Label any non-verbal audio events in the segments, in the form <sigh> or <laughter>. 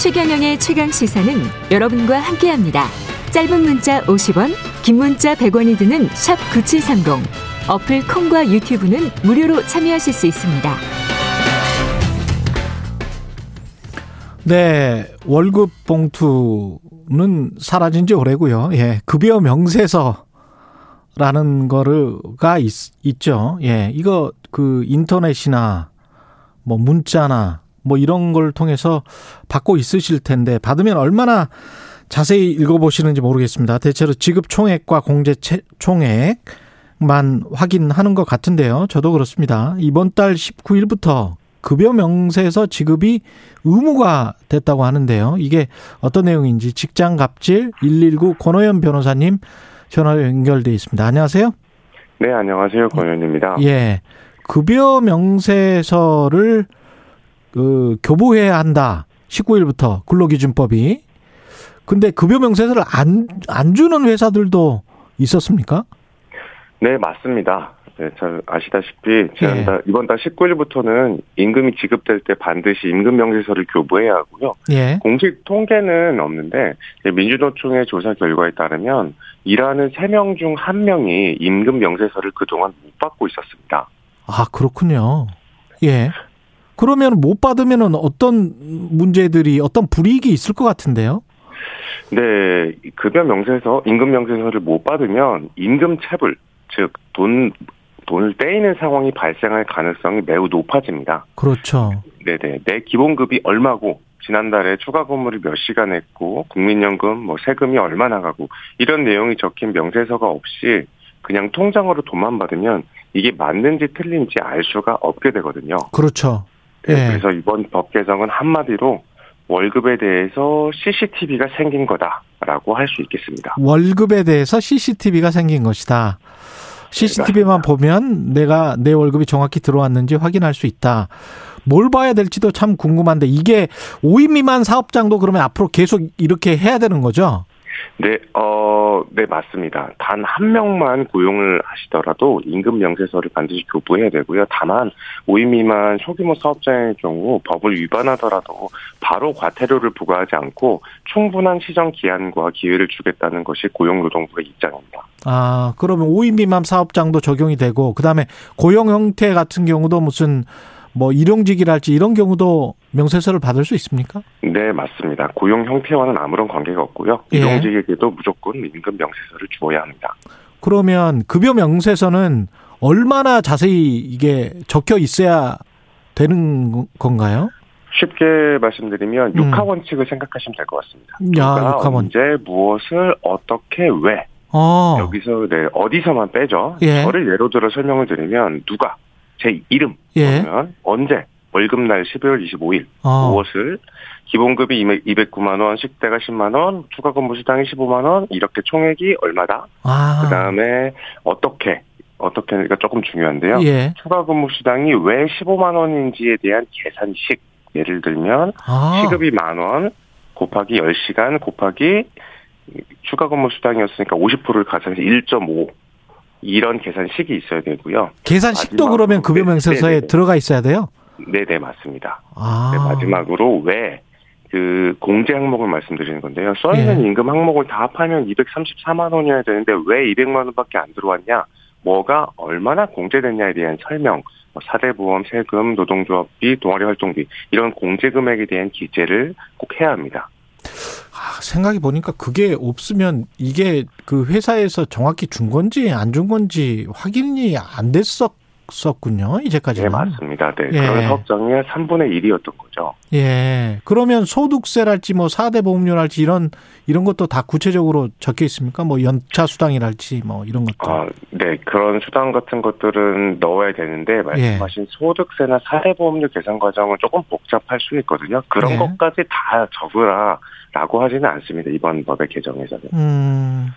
최경영의 최강 시사는 여러분과 함께합니다. 짧은 문자 50원, 긴 문자 100원이 드는 샵 9730. 어플 콩과 유튜브는 무료로 참여하실 수 있습니다. 네, 월급 봉투는 사라진 지 오래고요. 예, 급여 명세서 라는 거가 있, 있죠. 예, 이거 그 인터넷이나 뭐 문자나 뭐 이런 걸 통해서 받고 있으실 텐데 받으면 얼마나 자세히 읽어보시는지 모르겠습니다. 대체로 지급 총액과 공제 총액만 확인하는 것 같은데요. 저도 그렇습니다. 이번 달 19일부터 급여 명세서 지급이 의무가 됐다고 하는데요. 이게 어떤 내용인지 직장 갑질 119 권호연 변호사님 전화로 연결돼 있습니다. 안녕하세요. 네, 안녕하세요. 권호연입니다. 예. 급여 명세서를 그 교부해야 한다. 19일부터 근로기준법이. 근데 급여 명세서를 안, 안 주는 회사들도 있었습니까? 네, 맞습니다. 네, 잘 아시다시피 지난달 예. 이번 달 19일부터는 임금이 지급될 때 반드시 임금 명세서를 교부해야 하고요. 예. 공식 통계는 없는데 민주노총의 조사 결과에 따르면 일하는 3명 중 1명이 임금 명세서를 그동안 못 받고 있었습니다. 아, 그렇군요. 예. 그러면 못 받으면 어떤 문제들이 어떤 불이익이 있을 것 같은데요? 네, 급여 명세서, 임금 명세서를 못 받으면 임금 체불, 즉 돈 돈을 떼이는 상황이 발생할 가능성이 매우 높아집니다. 그렇죠. 네 네, 내 기본급이 얼마고 지난달에 추가 근무를 몇 시간 했고 국민연금 뭐 세금이 얼마 나가고 이런 내용이 적힌 명세서가 없이 그냥 통장으로 돈만 받으면 이게 맞는지 틀린지 알 수가 없게 되거든요. 그렇죠. 네, 네. 그래서 이번 법 개정은 한마디로 월급에 대해서 CCTV가 생긴 거다라고 할 수 있겠습니다. 월급에 대해서 CCTV가 생긴 것이다. CCTV만 네, 보면 내가 내 월급이 정확히 들어왔는지 확인할 수 있다. 뭘 봐야 될지도 참 궁금한데 이게 5인 미만 사업장도 그러면 앞으로 계속 이렇게 해야 되는 거죠? 네, 어, 네, 맞습니다. 단 한 명만 고용을 하시더라도 임금 명세서를 반드시 교부해야 되고요. 다만 5인 미만 소규모 사업자의 경우 법을 위반하더라도 바로 과태료를 부과하지 않고 충분한 시정 기한과 기회를 주겠다는 것이 고용노동부의 입장입니다. 아, 그러면 5인 미만 사업장도 적용이 되고 그 다음에 고용 형태 같은 경우도 무슨 뭐 일용직이랄지 이런 경우도 명세서를 받을 수 있습니까? 네, 맞습니다. 고용 형태와는 아무런 관계가 없고요. 예. 일용직에게도 무조건 임금 명세서를 주어야 합니다. 그러면 급여 명세서는 얼마나 자세히 이게 적혀 있어야 되는 건가요? 쉽게 말씀드리면 음. 육하 원칙을 생각하시면 될 것 같습니다. 야, 누가 언제 무엇을 어떻게 왜 어. 여기서 네 어디서만 빼죠. 예. 저를 예로 들어 설명을 드리면 누가 제 이름 예. 그러면 언제 월급 날 12월 25일 어. 무엇을 기본급이 209만 원, 식대가 10만 원, 추가 근무 수당이 15만 원 이렇게 총액이 얼마다. 아. 그다음에 어떻게 어떻게가 조금 중요한데요. 예. 추가 근무 수당이 왜 15만 원인지에 대한 계산식 예를 들면 아. 시급이 만 원 곱하기 10시간 곱하기 추가 근무 수당이었으니까 50%를 가산해서 1.5 이런 계산식이 있어야 되고요. 계산식도 그러면 급여명세서에 들어가 있어야 돼요? 네네 맞습니다. 아. 네, 마지막으로 왜 그 공제 항목을 말씀드리는 건데요. 써 있는 예. 임금 항목을 다 합하면 234만 원이어야 되는데 왜 200만 원밖에 안 들어왔냐? 뭐가 얼마나 공제됐냐에 대한 설명, 뭐 사대보험, 세금, 노동조합비, 동아리 활동비 이런 공제 금액에 대한 기재를 꼭 해야 합니다. 아, 생각해 보니까 그게 없으면 이게 그 회사에서 정확히 준 건지 안 준 건지 확인이 안 됐었 었군요 이제까지는. 네, 맞습니다. 네. 예. 그런 사업장의 3분의 1이었던 거죠. 예. 그러면 소득세랄지 뭐 4대 보험료랄지 이런 이런 것도 다 구체적으로 적혀 있습니까? 뭐 연차 수당이랄지 뭐 이런 것도. 아, 네. 그런 수당 같은 것들은 넣어야 되는데 말씀하신 예. 소득세나 4대 보험료 계산 과정은 조금 복잡할 수 있거든요. 그런 예. 것까지 다 적으라 라고 하지는 않습니다. 이번 법의 개정에서는. 음.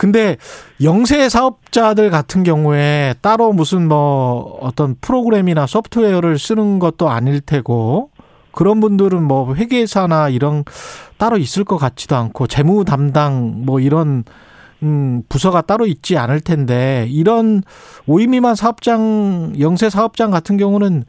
근데 영세 사업자들 같은 경우에 따로 무슨 뭐 어떤 프로그램이나 소프트웨어를 쓰는 것도 아닐 테고 그런 분들은 뭐 회계사나 이런 따로 있을 것 같지도 않고 재무 담당 뭐 이런 음, 부서가 따로 있지 않을 텐데 이런 5인 미만 사업장 영세 사업장 같은 경우는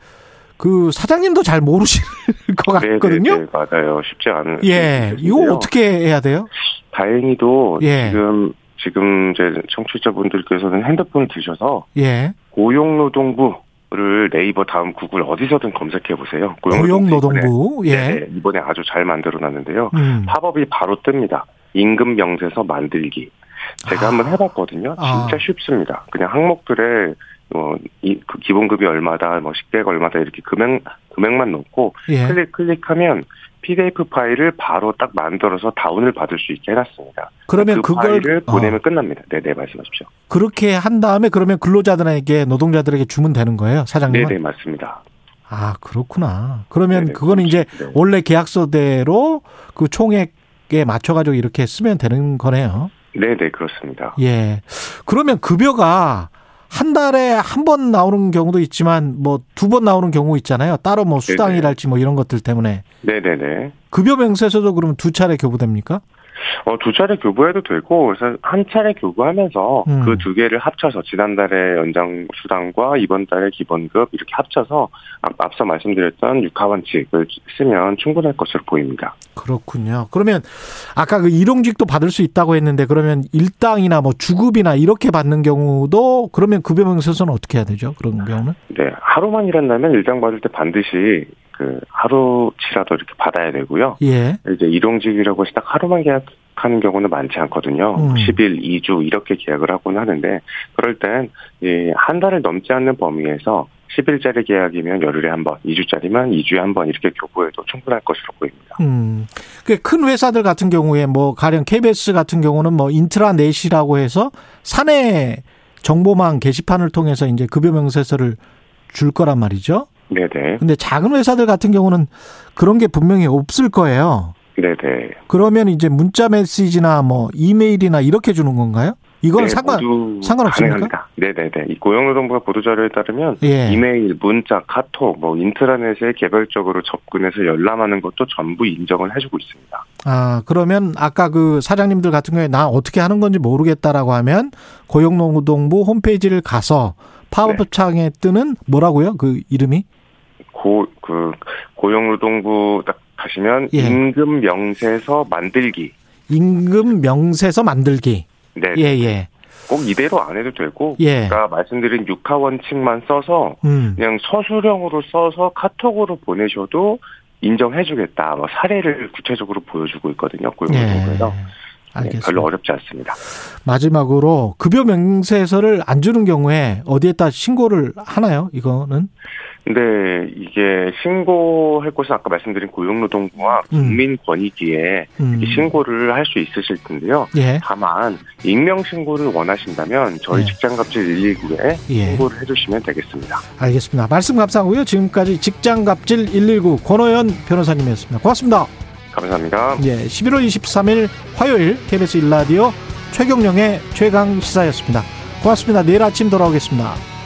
그 사장님도 잘 모르실 <laughs> 것 네, 네, 같거든요. 네, 맞아요. 쉽지 않은. 예, 이거 어떻게 해야 돼요? 다행히도 예. 지금 지금 이제 청취자분들께서는 핸드폰 드셔서 예. 고용노동부 를 네이버 다음 구글 어디서든 검색해 보세요. 고용노동부. 예. 네, 이번에 아주 잘 만들어 놨는데요. 음. 팝업이 바로 뜹니다. 임금 명세서 만들기. 제가 아. 한번 해봤거든요. 아. 진짜 아. 쉽습니다. 그냥 항목들에 뭐, 이, 그 기본급이 얼마다, 뭐, 식대가 얼마다, 이렇게 금액, 금액만 넣고, 예. 클릭, 클릭하면, PDF 파일을 바로 딱 만들어서 다운을 받을 수 있게 해놨습니다. 그러면 그 그걸 파일을 보내면 어. 끝납니다. 네, 네, 말씀하십시오. 그렇게 한 다음에 그러면 근로자들에게, 노동자들에게 주면 되는 거예요, 사장님? 네, 네, 맞습니다. 아, 그렇구나. 그러면 네네, 그거는 이제 네. 원래 계약서대로 그 총액에 맞춰가지고 이렇게 쓰면 되는 거네요. 네, 네, 그렇습니다. 예. 그러면 급여가 한 달에 한 번 나오는 경우도 있지만 뭐 두 번 나오는 경우 있잖아요. 따로 뭐 수당이랄지 뭐 이런 것들 때문에. 네네네. 급여 명세서도 그러면 두 차례 교부됩니까? 어, 두 차례 교부해도 되고, 그래서 한 차례 교부하면서 음. 그두 개를 합쳐서 지난달에 연장 수당과 이번 달에 기본급 이렇게 합쳐서 앞 서 말씀드렸던 육하원칙을 쓰면 충분할 것으로 보입니다. 그렇군요. 그러면 아까 그 일용직도 받을 수 있다고 했는데 그러면 일당이나 뭐 주급이나 이렇게 받는 경우도 그러면 급여 명세서는 어떻게 해야 되죠? 그런 경우는? 네. 하루만 일한다면 일당 받을 때 반드시 그 하루치라도 이렇게 받아야 되고요. 예. 이제 일용직이라고 해서 딱 하루만 계약하는 경우는 많지 않거든요. 음. 10일, 2주 이렇게 계약을 하곤 하는데 그럴 땐 한 달을 넘지 않는 범위에서 10일짜리 계약이면 열흘에 한 번, 2주짜리면 2주에 한 번 이렇게 교부해도 충분할 것으로 보입니다. 음. 큰 회사들 같은 경우에 뭐 가령 KBS 같은 경우는 뭐 인트라넷이라고 해서 사내 정보망 게시판을 통해서 이제 급여 명세서를 줄 거란 말이죠. 네네. 근데 작은 회사들 같은 경우는 그런 게 분명히 없을 거예요. 네네. 그러면 이제 문자 메시지나 뭐 이메일이나 이렇게 주는 건가요? 이건 네, 상관 상관없습니까? 네네네. 이 고용노동부가 보도 자료에 따르면 예. 이메일, 문자, 카톡, 뭐 인트라넷에 개별적으로 접근해서 열람하는 것도 전부 인정을 해주고 있습니다. 아 그러면 아까 그 사장님들 같은 경우에 나 어떻게 하는 건지 모르겠다라고 하면 고용노동부 홈페이지를 가서 파워창에 네. 뜨는 뭐라고요? 그 이름이? 고, 그, 고용노동부 딱 가시면 예. 임금 명세서 만들기. 임금 명세서 만들기. 네. 예, 예. 꼭 이대로 안 해도 되고, 예. 아까 말씀드린 육하 원칙만 써서 음. 그냥 서술형으로 써서 카톡으로 보내셔도 인정해주겠다. 뭐 사례를 구체적으로 보여주고 있거든요. 고용노동부에서. 예. 알겠습니다. 별로 어렵지 않습니다. 마지막으로 급여 명세서를 안 주는 경우에 어디에다 신고를 하나요? 이거는? 네, 이게 신고할 곳은 아까 말씀드린 고용노동부와 음. 국민권익위에 음. 신고를 할 수 있으실 텐데요. 예. 다만 익명 신고를 원하신다면 저희 예. 직장갑질 119에 예. 신고를 해주시면 되겠습니다. 알겠습니다. 말씀 감사하고요. 지금까지 직장갑질 119 권호연 변호사님이었습니다. 고맙습니다. 감사합니다. 예, 11월 23일 화요일 KBS 일라디오 최경령의 최강 시사였습니다. 고맙습니다. 내일 아침 돌아오겠습니다.